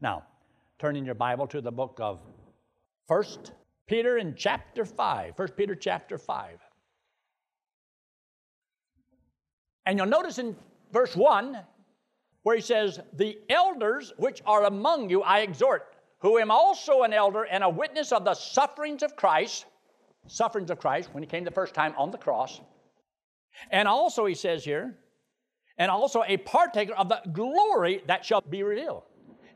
Now, turning your Bible to the book of First Peter in chapter 5. First Peter chapter 5. And you'll notice in verse 1 where he says, The elders which are among you I exhort, who am also an elder and a witness of the sufferings of Christ, sufferings of Christ when he came the first time on the cross. And also, he says here, and also a partaker of the glory that shall be revealed.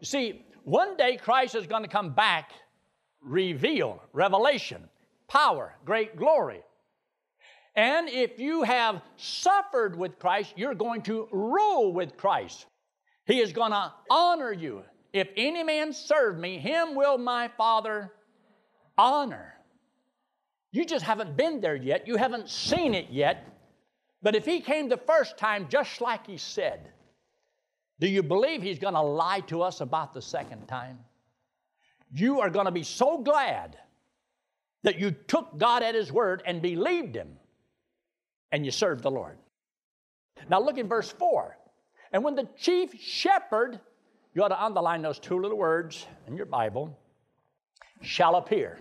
See, one day Christ is going to come back, reveal, revelation, power, great glory. And if you have suffered with Christ, you're going to rule with Christ. He is going to honor you. If any man serve me, him will my Father honor. You just haven't been there yet. You haven't seen it yet. But if he came the first time, just like he said, do you believe he's going to lie to us about the second time? You are going to be so glad that you took God at his word and believed him and you served the Lord. Now look at verse 4. And when the chief shepherd, you ought to underline those two little words in your Bible, shall appear.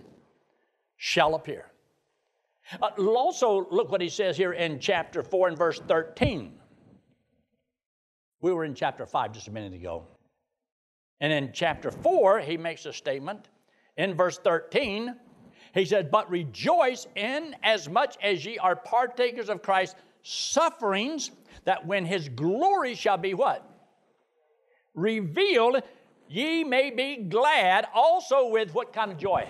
Shall appear. Uh, also, look what he says here in chapter 4 and verse 13. We were in chapter 5 just a minute ago. And in chapter 4, he makes a statement. In verse 13, he said, But rejoice in as much as ye are partakers of Christ's sufferings, that when his glory shall be what? Revealed, ye may be glad also with what kind of joy?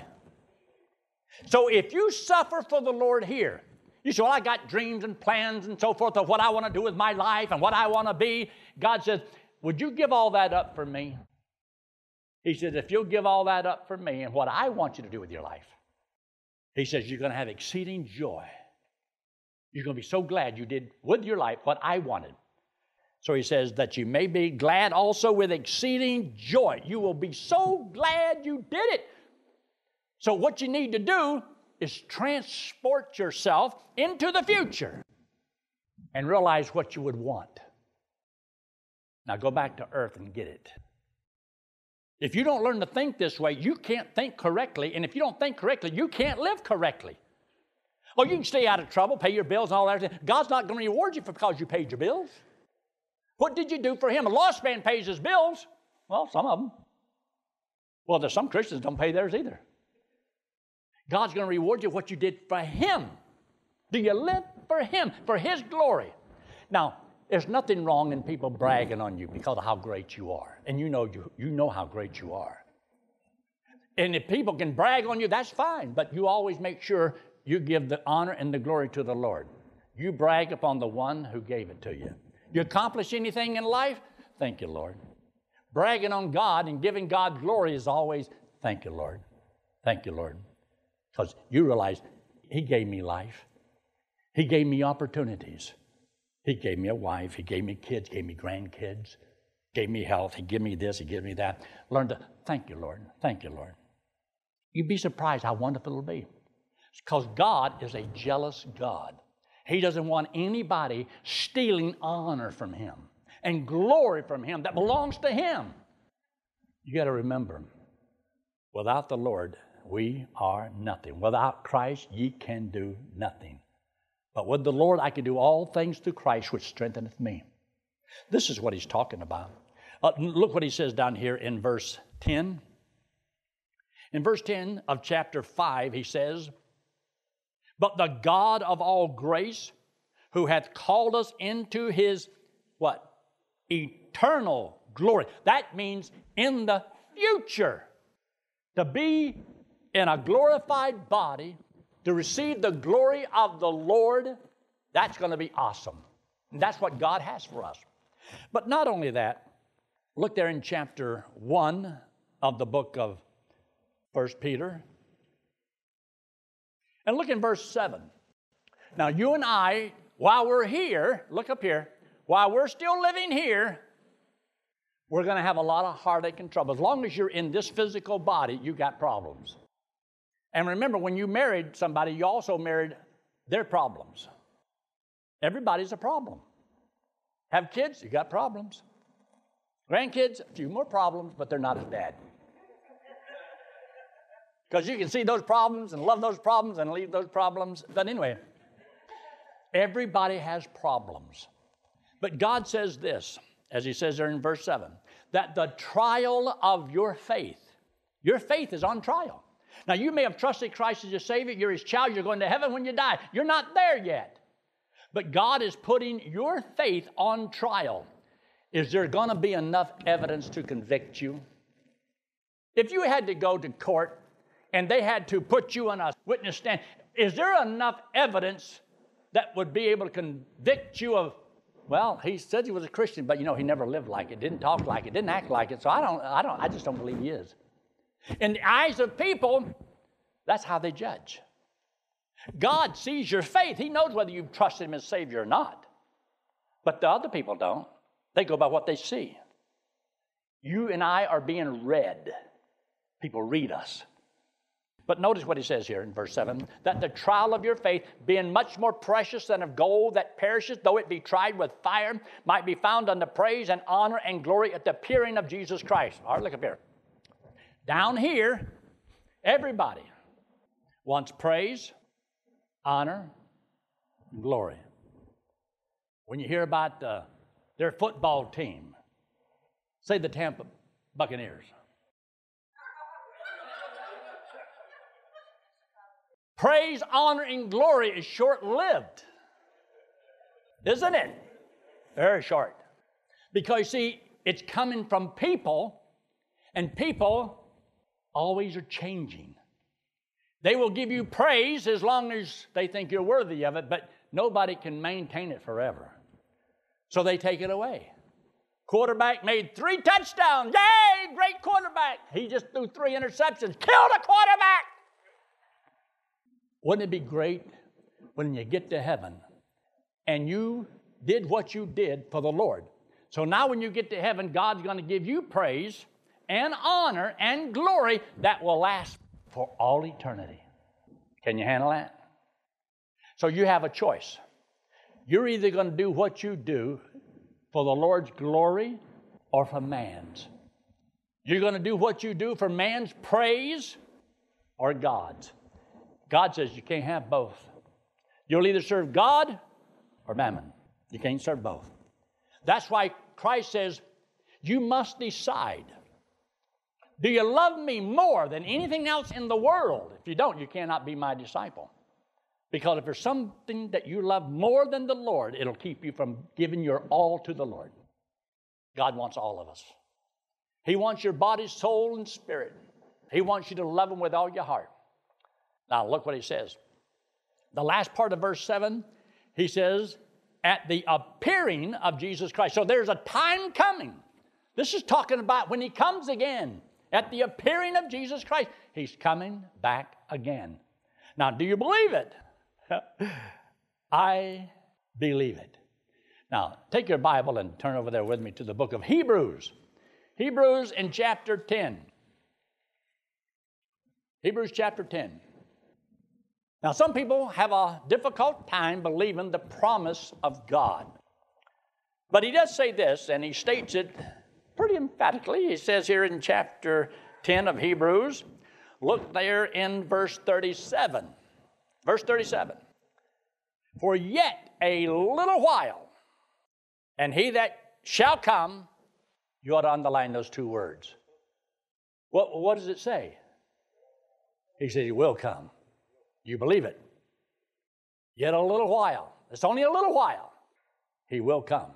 So if you suffer for the Lord here, you say, Well, I got dreams and plans and so forth of what I want to do with my life and what I want to be. God says, Would you give all that up for me? He says, If you'll give all that up for me and what I want you to do with your life, He says, You're going to have exceeding joy. You're going to be so glad you did with your life what I wanted. So he says, That you may be glad also with exceeding joy. You will be so glad you did it. So, what you need to do is transport yourself into the future and realize what you would want. Now, go back to earth and get it. If you don't learn to think this way, you can't think correctly. And if you don't think correctly, you can't live correctly. Oh, you can stay out of trouble, pay your bills and all that. God's not going to reward you because you paid your bills. What did you do for him? A lost man pays his bills. Well, some of them. Well, there's some Christians don't pay theirs either. God's going to reward you what you did for him. Do you live for him, for his glory? Now, there's nothing wrong in people bragging on you because of how great you are. And you know you, you know how great you are. And if people can brag on you, that's fine. But you always make sure you give the honor and the glory to the Lord. You brag upon the one who gave it to you. You accomplish anything in life? Thank you, Lord. Bragging on God and giving God glory is always, thank you, Lord. Thank you, Lord. Because you realize He gave me life, He gave me opportunities. He gave me a wife, He gave me kids, gave me grandkids, gave me health, He gave me this, He gave me that. Learn to thank you, Lord. Thank you, Lord. You'd be surprised how wonderful it'll be. Because God is a jealous God. He doesn't want anybody stealing honor from Him and glory from Him that belongs to Him. You got to remember, without the Lord, we are nothing. Without Christ, ye can do nothing. But with the Lord, I can do all things through Christ, which strengtheneth me. This is what he's talking about. Uh, look what he says down here in verse 10. In verse 10 of chapter 5, he says, But the God of all grace, who hath called us into his what? Eternal glory. That means in the future. To be in a glorified body to receive the glory of the Lord, that's going to be awesome. And that's what God has for us. But not only that, look there in chapter 1 of the book of First Peter. And look in verse 7. Now, you and I, while we're here, look up here, while we're still living here, we're going to have a lot of heartache and trouble. As long as you're in this physical body, you got problems. And remember, when you married somebody, you also married their problems. Everybody's a problem. Have kids, you got problems. Grandkids, a few more problems, but they're not as bad. Because you can see those problems and love those problems and leave those problems. But anyway, everybody has problems. But God says this, as He says there in verse 7, that the trial of your faith, your faith is on trial. Now, you may have trusted Christ as your Savior, you're His child, you're going to heaven when you die. You're not there yet. But God is putting your faith on trial. Is there going to be enough evidence to convict you? If you had to go to court and they had to put you on a witness stand, is there enough evidence that would be able to convict you of, well, he said he was a Christian, but you know, he never lived like it, didn't talk like it, didn't act like it, so I don't, I don't, I just don't believe he is. In the eyes of people, that's how they judge. God sees your faith. He knows whether you trust Him as Savior or not. But the other people don't. They go by what they see. You and I are being read. People read us. But notice what he says here in verse 7 that the trial of your faith, being much more precious than of gold that perishes, though it be tried with fire, might be found unto praise and honor and glory at the appearing of Jesus Christ. All right, look up here. Down here, everybody wants praise, honor, glory. When you hear about uh, their football team, say the Tampa Buccaneers. Praise, honor, and glory is short lived, isn't it? Very short. Because, see, it's coming from people, and people always are changing. They will give you praise as long as they think you're worthy of it, but nobody can maintain it forever. So they take it away. Quarterback made three touchdowns. Yay, great quarterback. He just threw three interceptions, killed a quarterback. Wouldn't it be great when you get to heaven and you did what you did for the Lord? So now, when you get to heaven, God's going to give you praise and honor and glory that will last for all eternity. Can you handle that? So you have a choice. You're either going to do what you do for the Lord's glory or for man's. You're going to do what you do for man's praise or God's. God says you can't have both. You'll either serve God or mammon. You can't serve both. That's why Christ says you must decide do you love me more than anything else in the world? If you don't, you cannot be my disciple. Because if there's something that you love more than the Lord, it'll keep you from giving your all to the Lord. God wants all of us. He wants your body, soul, and spirit. He wants you to love Him with all your heart. Now, look what He says. The last part of verse 7, He says, at the appearing of Jesus Christ. So there's a time coming. This is talking about when He comes again at the appearing of Jesus Christ. He's coming back again. Now, do you believe it? I believe it. Now, take your Bible and turn over there with me to the book of Hebrews. Hebrews in chapter 10. Hebrews chapter 10. Now, some people have a difficult time believing the promise of God. But he does say this, and he states it pretty emphatically. He says here in chapter 10 of Hebrews, look there in verse 37. Verse 37 For yet a little while, and he that shall come, you ought to underline those two words. What, what does it say? He said, He will come. You believe it. Yet a little while. It's only a little while. He will come.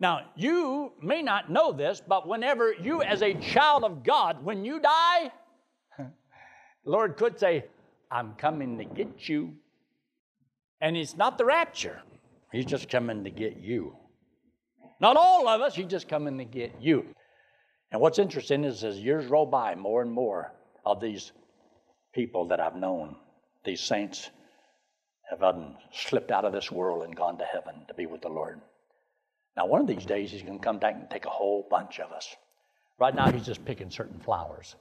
Now, you may not know this, but whenever you, as a child of God, when you die, the Lord could say, I'm coming to get you. And it's not the rapture, He's just coming to get you. Not all of us, He's just coming to get you. And what's interesting is as years roll by, more and more of these people that I've known, these saints, have slipped out of this world and gone to heaven to be with the Lord. Now, one of these days, he's going to come back and take a whole bunch of us. Right now, he's just picking certain flowers.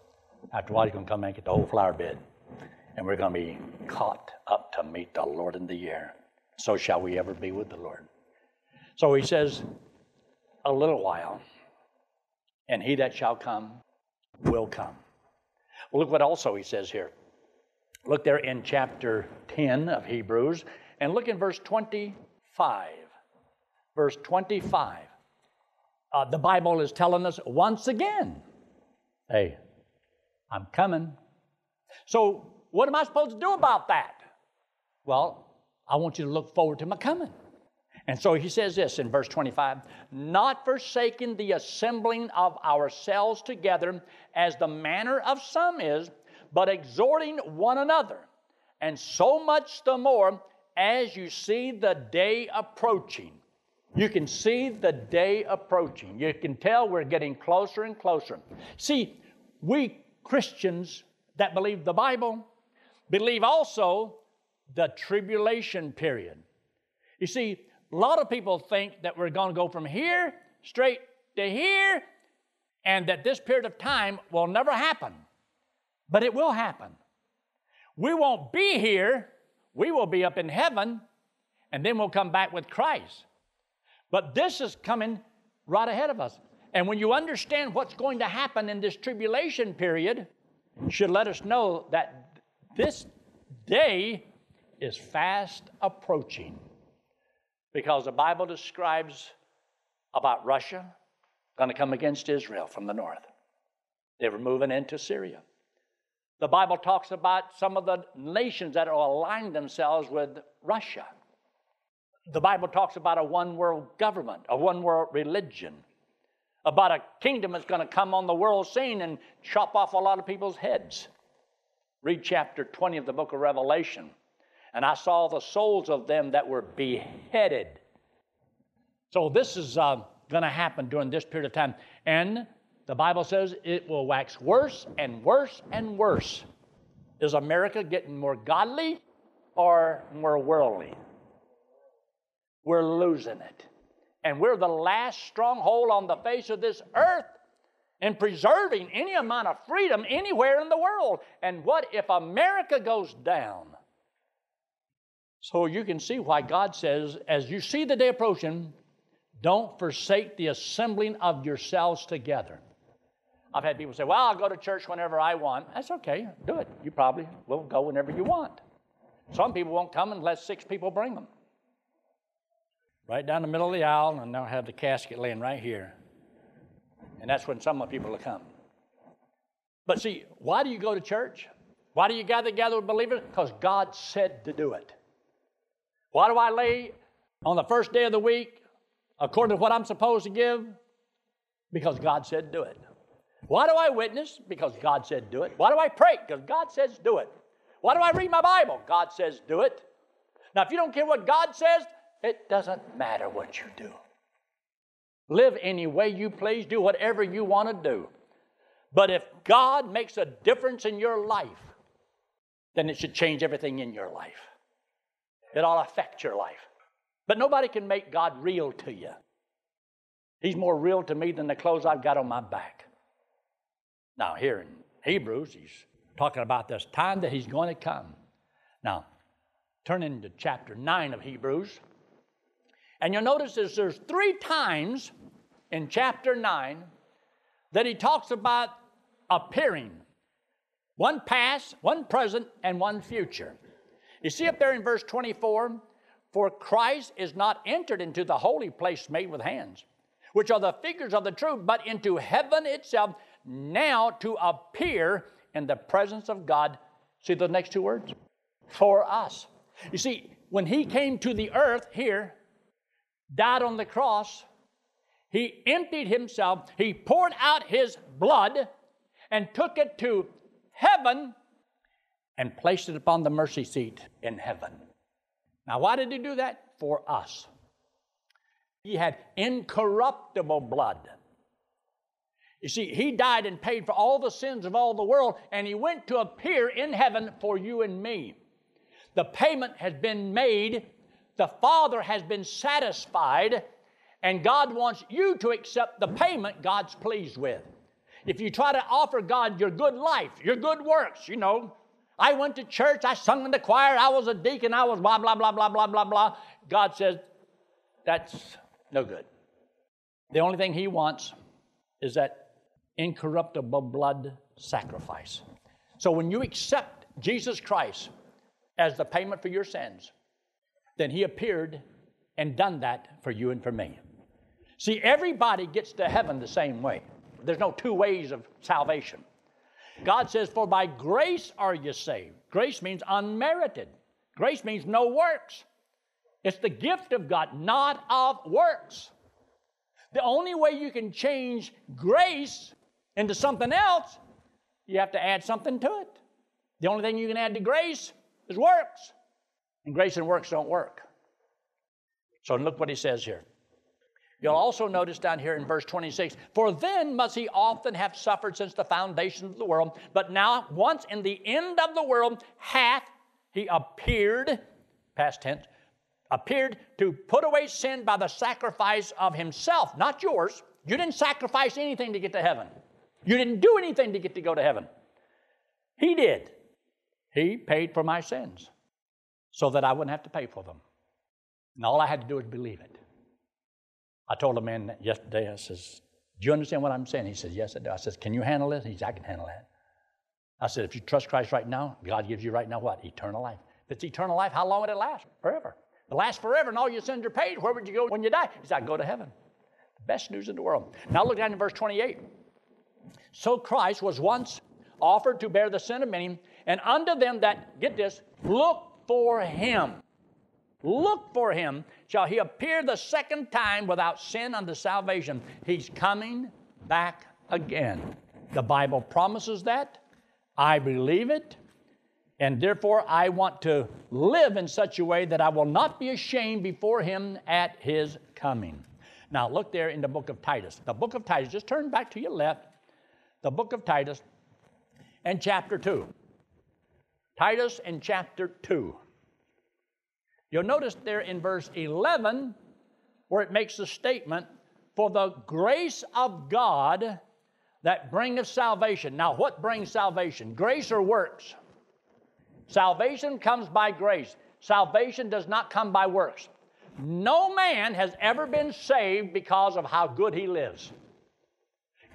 After a while, he's going to come and get the whole flower bed. And we're going to be caught up to meet the Lord in the air. So shall we ever be with the Lord. So he says, a little while. and he that shall come will come. Well, look what also he says here. Look there in chapter 10 of Hebrews, and look in verse 25. Verse 25. Uh, the Bible is telling us once again, hey, I'm coming. So, what am I supposed to do about that? Well, I want you to look forward to my coming. And so he says this in verse 25 not forsaking the assembling of ourselves together as the manner of some is, but exhorting one another, and so much the more as you see the day approaching. You can see the day approaching. You can tell we're getting closer and closer. See, we Christians that believe the Bible believe also the tribulation period. You see, a lot of people think that we're going to go from here straight to here and that this period of time will never happen. But it will happen. We won't be here, we will be up in heaven, and then we'll come back with Christ. But this is coming right ahead of us. And when you understand what's going to happen in this tribulation period, should let us know that this day is fast approaching. Because the Bible describes about Russia going to come against Israel from the north. They were moving into Syria. The Bible talks about some of the nations that are aligned themselves with Russia. The Bible talks about a one world government, a one world religion, about a kingdom that's going to come on the world scene and chop off a lot of people's heads. Read chapter 20 of the book of Revelation. And I saw the souls of them that were beheaded. So this is uh, going to happen during this period of time. And the Bible says it will wax worse and worse and worse. Is America getting more godly or more worldly? We're losing it. And we're the last stronghold on the face of this earth in preserving any amount of freedom anywhere in the world. And what if America goes down? So you can see why God says, as you see the day approaching, don't forsake the assembling of yourselves together. I've had people say, Well, I'll go to church whenever I want. That's okay. Do it. You probably will go whenever you want. Some people won't come unless six people bring them. Right down the middle of the aisle, and they'll have the casket laying right here. And that's when some of the people will come. But see, why do you go to church? Why do you gather together with believers? Because God said to do it. Why do I lay on the first day of the week according to what I'm supposed to give? Because God said do it. Why do I witness? Because God said do it. Why do I pray? Because God says do it. Why do I read my Bible? God says do it. Now, if you don't care what God says, it doesn't matter what you do. Live any way you please, do whatever you want to do. But if God makes a difference in your life, then it should change everything in your life. It to affect your life. But nobody can make God real to you. He's more real to me than the clothes I've got on my back. Now, here in Hebrews, he's talking about this time that he's going to come. Now, turn into chapter 9 of Hebrews. And you'll notice this, there's three times in chapter 9 that he talks about appearing one past, one present, and one future. You see up there in verse 24, for Christ is not entered into the holy place made with hands, which are the figures of the truth, but into heaven itself, now to appear in the presence of God. See the next two words? For us. You see, when he came to the earth here, died on the cross, he emptied himself, he poured out his blood, and took it to heaven and placed it upon the mercy seat in heaven. Now, why did he do that? For us. He had incorruptible blood. You see, he died and paid for all the sins of all the world, and he went to appear in heaven for you and me. The payment has been made, the Father has been satisfied, and God wants you to accept the payment God's pleased with. If you try to offer God your good life, your good works, you know, I went to church, I sung in the choir, I was a deacon, I was blah, blah, blah, blah, blah, blah, blah. God says, that's no good. The only thing He wants is that incorruptible blood sacrifice. So when you accept Jesus Christ as the payment for your sins, then he appeared and done that for you and for me. See, everybody gets to heaven the same way. There's no two ways of salvation. God says, For by grace are you saved. Grace means unmerited, grace means no works. It's the gift of God, not of works. The only way you can change grace into something else, you have to add something to it. The only thing you can add to grace is works. And grace and works don't work. So look what he says here. You'll also notice down here in verse 26 For then must he often have suffered since the foundation of the world, but now, once in the end of the world, hath he appeared, past tense, appeared to put away sin by the sacrifice of himself, not yours. You didn't sacrifice anything to get to heaven, you didn't do anything to get to go to heaven. He did. He paid for my sins so that I wouldn't have to pay for them. And all I had to do was believe it. I told a man yesterday, I says, Do you understand what I'm saying? He says, Yes, I do. I says, Can you handle this? He says, I can handle that. I said, If you trust Christ right now, God gives you right now what? Eternal life. If it's eternal life, how long would it last? Forever. It lasts forever and all your sins are paid. Where would you go when you die? He said, I go to heaven. The best news in the world. Now look down in verse 28. So Christ was once offered to bear the sin of many, and unto them that, get this, look for him Look for him, shall he appear the second time without sin unto salvation. He's coming back again. The Bible promises that. I believe it. And therefore, I want to live in such a way that I will not be ashamed before him at his coming. Now, look there in the book of Titus. The book of Titus, just turn back to your left. The book of Titus and chapter 2. Titus and chapter 2. You'll notice there in verse 11 where it makes the statement, For the grace of God that bringeth salvation. Now, what brings salvation? Grace or works? Salvation comes by grace. Salvation does not come by works. No man has ever been saved because of how good he lives.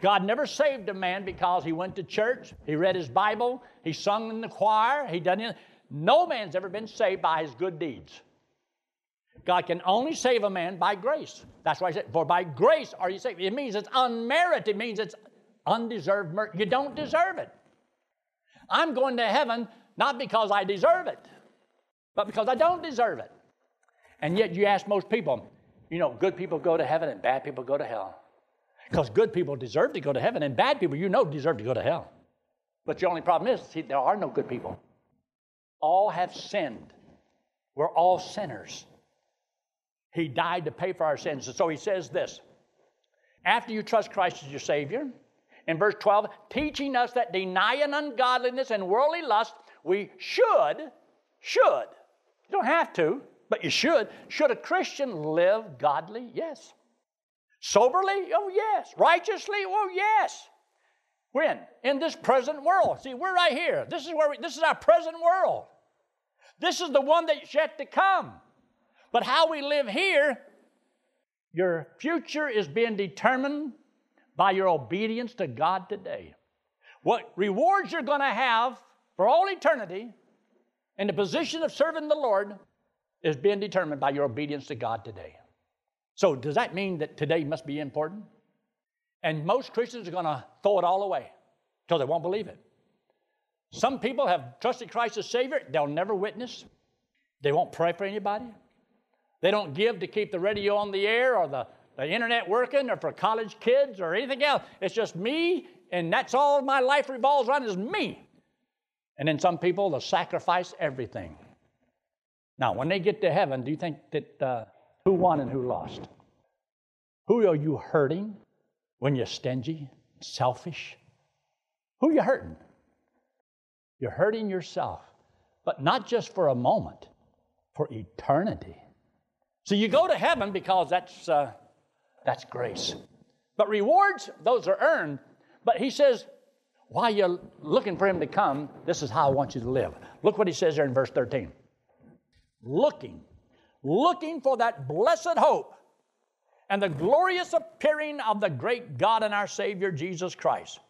God never saved a man because he went to church, he read his Bible, he sung in the choir, he done it. No man's ever been saved by his good deeds. God can only save a man by grace. That's why I said, for by grace are you saved. It means it's unmerited, it means it's undeserved mercy. You don't deserve it. I'm going to heaven not because I deserve it, but because I don't deserve it. And yet you ask most people, you know, good people go to heaven and bad people go to hell. Because good people deserve to go to heaven, and bad people, you know, deserve to go to hell. But the only problem is, see, there are no good people. All have sinned. We're all sinners. He died to pay for our sins. And so he says this after you trust Christ as your Savior, in verse 12, teaching us that denying ungodliness and worldly lust, we should, should, you don't have to, but you should, should a Christian live godly? Yes. Soberly? Oh, yes. Righteously? Oh, yes. When? In this present world. See, we're right here. This is where we, this is our present world. This is the one that's yet to come. But how we live here, your future is being determined by your obedience to God today. What rewards you're going to have for all eternity in the position of serving the Lord is being determined by your obedience to God today. So, does that mean that today must be important? And most Christians are going to throw it all away until they won't believe it. Some people have trusted Christ as Savior, they'll never witness, they won't pray for anybody, they don't give to keep the radio on the air or the, the internet working or for college kids or anything else. It's just me, and that's all my life revolves around is me. And then some people, they'll sacrifice everything. Now, when they get to heaven, do you think that uh, who won and who lost? Who are you hurting when you're stingy, selfish? Who are you hurting? You're hurting yourself, but not just for a moment, for eternity. So you go to heaven because that's, uh, that's grace. But rewards, those are earned. But he says, while you're looking for him to come, this is how I want you to live. Look what he says there in verse 13. Looking, looking for that blessed hope and the glorious appearing of the great God and our Savior Jesus Christ.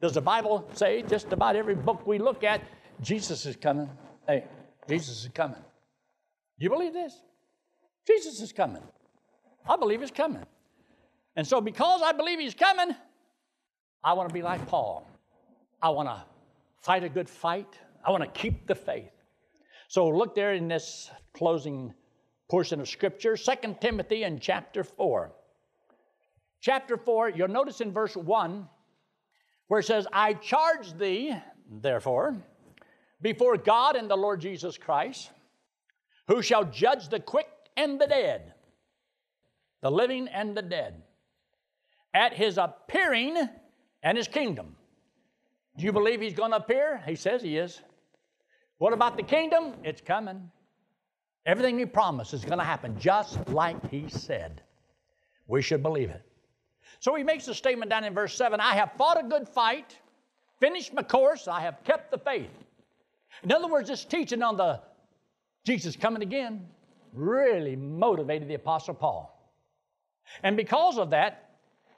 Does the Bible say just about every book we look at, Jesus is coming? Hey, Jesus is coming. You believe this? Jesus is coming. I believe he's coming. And so, because I believe he's coming, I want to be like Paul. I want to fight a good fight. I want to keep the faith. So, look there in this closing portion of Scripture, 2 Timothy in chapter 4. Chapter 4, you'll notice in verse 1 where it says, I charge thee, therefore, before God and the Lord Jesus Christ, who shall judge the quick and the dead, the living and the dead, at his appearing and his kingdom. Do you believe he's going to appear? He says he is. What about the kingdom? It's coming. Everything he promised is going to happen just like he said. We should believe it. So he makes a statement down in verse 7 I have fought a good fight, finished my course, I have kept the faith. In other words, this teaching on the Jesus coming again really motivated the Apostle Paul. And because of that,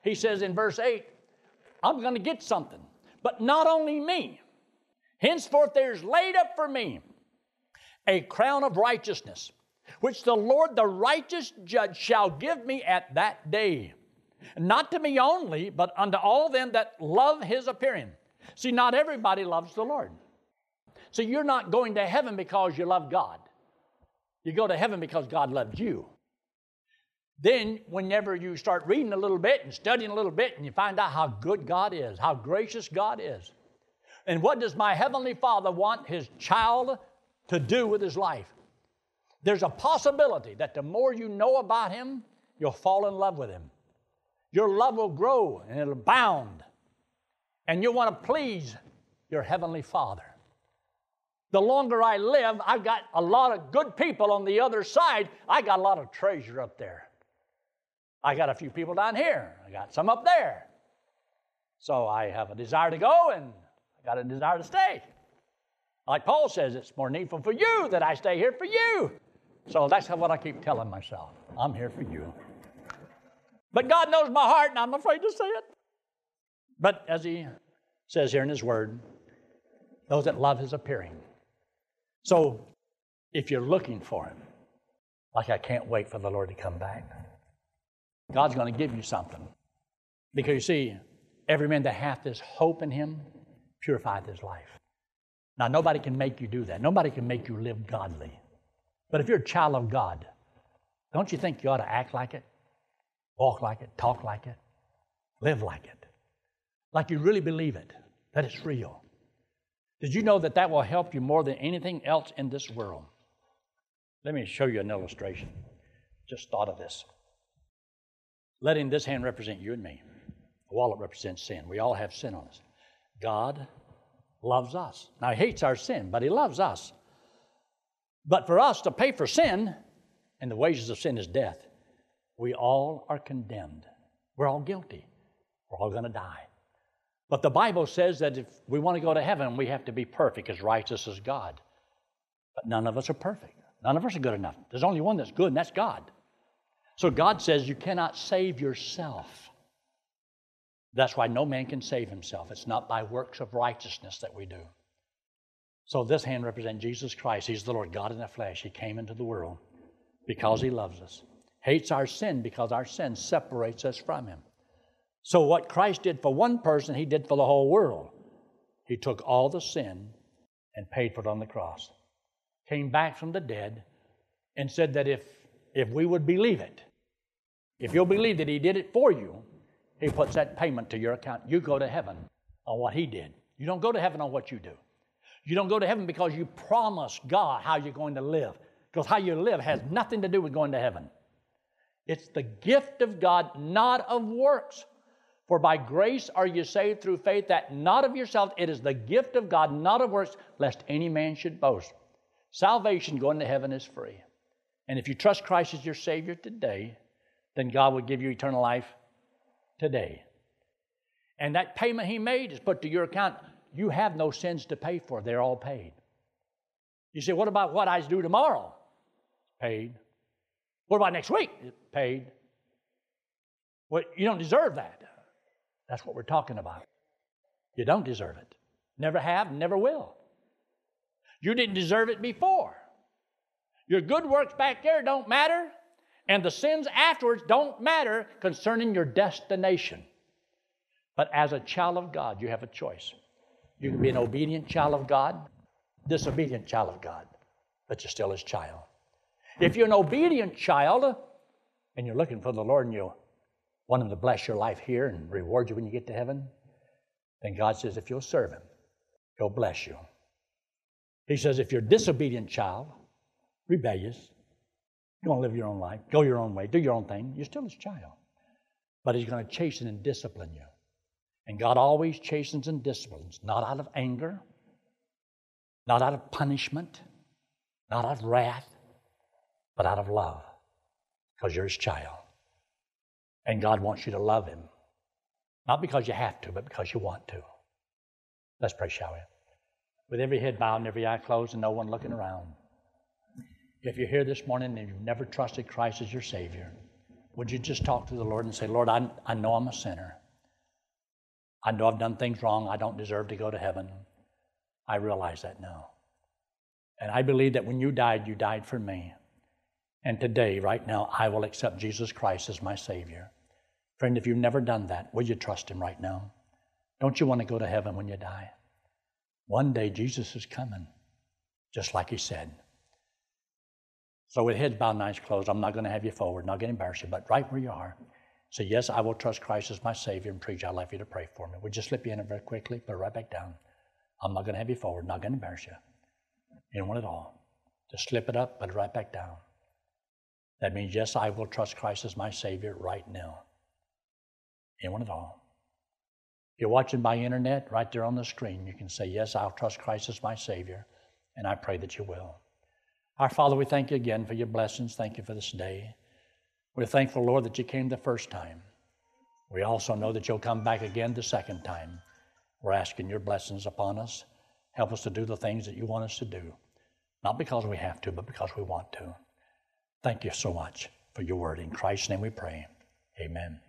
he says in verse 8, I'm going to get something. But not only me. Henceforth there's laid up for me a crown of righteousness, which the Lord, the righteous judge, shall give me at that day. Not to me only, but unto all them that love his appearing. See, not everybody loves the Lord. So you're not going to heaven because you love God. You go to heaven because God loved you. Then, whenever you start reading a little bit and studying a little bit, and you find out how good God is, how gracious God is, and what does my Heavenly Father want His child to do with his life? There's a possibility that the more you know about Him, you'll fall in love with Him. Your love will grow and it'll abound, and you'll want to please your Heavenly Father the longer I live, I've got a lot of good people on the other side. I got a lot of treasure up there. I got a few people down here. I got some up there. So I have a desire to go and I got a desire to stay. Like Paul says, it's more needful for you that I stay here for you. So that's what I keep telling myself. I'm here for you. But God knows my heart and I'm afraid to say it. But as he says here in his word, those that love his appearing. So if you're looking for him, like I can't wait for the Lord to come back, God's going to give you something. Because you see, every man that hath this hope in him purifieth his life. Now, nobody can make you do that. Nobody can make you live godly. But if you're a child of God, don't you think you ought to act like it, walk like it, talk like it, live like it? Like you really believe it, that it's real. Did you know that that will help you more than anything else in this world? Let me show you an illustration. Just thought of this. Letting this hand represent you and me. The wallet represents sin. We all have sin on us. God loves us. Now, He hates our sin, but He loves us. But for us to pay for sin, and the wages of sin is death, we all are condemned. We're all guilty. We're all going to die. But the Bible says that if we want to go to heaven, we have to be perfect, as righteous as God. But none of us are perfect. None of us are good enough. There's only one that's good, and that's God. So God says you cannot save yourself. That's why no man can save himself. It's not by works of righteousness that we do. So this hand represents Jesus Christ. He's the Lord God in the flesh. He came into the world because he loves us. Hates our sin because our sin separates us from him. So, what Christ did for one person, he did for the whole world. He took all the sin and paid for it on the cross. Came back from the dead and said that if, if we would believe it, if you'll believe that he did it for you, he puts that payment to your account. You go to heaven on what he did. You don't go to heaven on what you do. You don't go to heaven because you promise God how you're going to live, because how you live has nothing to do with going to heaven. It's the gift of God, not of works, for by grace are you saved through faith, that not of yourself, it is the gift of God, not of works, lest any man should boast. Salvation, going to heaven, is free. And if you trust Christ as your Savior today, then God will give you eternal life today. And that payment He made is put to your account. You have no sins to pay for, they're all paid. You say, What about what I do tomorrow? Paid. What about next week? Paid. Well, you don't deserve that. That's what we're talking about. You don't deserve it. Never have, never will. You didn't deserve it before. Your good works back there don't matter, and the sins afterwards don't matter concerning your destination. But as a child of God, you have a choice. You can be an obedient child of God, disobedient child of God, but you're still his child. If you're an obedient child and you're looking for the Lord and you want him to bless your life here and reward you when you get to heaven, then God says, if you'll serve him, he'll bless you. He says, if you're a disobedient child, rebellious, you want to live your own life, go your own way, do your own thing, you're still his child. But he's going to chasten and discipline you. And God always chastens and disciplines, not out of anger, not out of punishment, not out of wrath, but out of love, because you're his child. And God wants you to love him, not because you have to, but because you want to. Let's pray, shall we? With every head bowed and every eye closed and no one looking around. If you're here this morning and you've never trusted Christ as your Savior, would you just talk to the Lord and say, Lord, I, I know I'm a sinner. I know I've done things wrong. I don't deserve to go to heaven. I realize that now. And I believe that when you died, you died for me. And today, right now, I will accept Jesus Christ as my Savior. Friend, if you've never done that, will you trust Him right now? Don't you want to go to heaven when you die? One day, Jesus is coming, just like He said. So, with heads bowed and eyes closed, I'm not going to have you forward, not going to embarrass you, but right where you are, Say, Yes, I will trust Christ as my Savior and preach. I'd like you to pray for me. Would just slip you in it very quickly? Put it right back down. I'm not going to have you forward, not going to embarrass you. Anyone at all. Just slip it up, put it right back down. That means, yes, I will trust Christ as my Savior right now. Anyone at all. If you're watching by internet, right there on the screen, you can say, Yes, I'll trust Christ as my Savior, and I pray that you will. Our Father, we thank you again for your blessings. Thank you for this day. We're thankful, Lord, that you came the first time. We also know that you'll come back again the second time. We're asking your blessings upon us. Help us to do the things that you want us to do, not because we have to, but because we want to. Thank you so much for your word. In Christ's name we pray. Amen.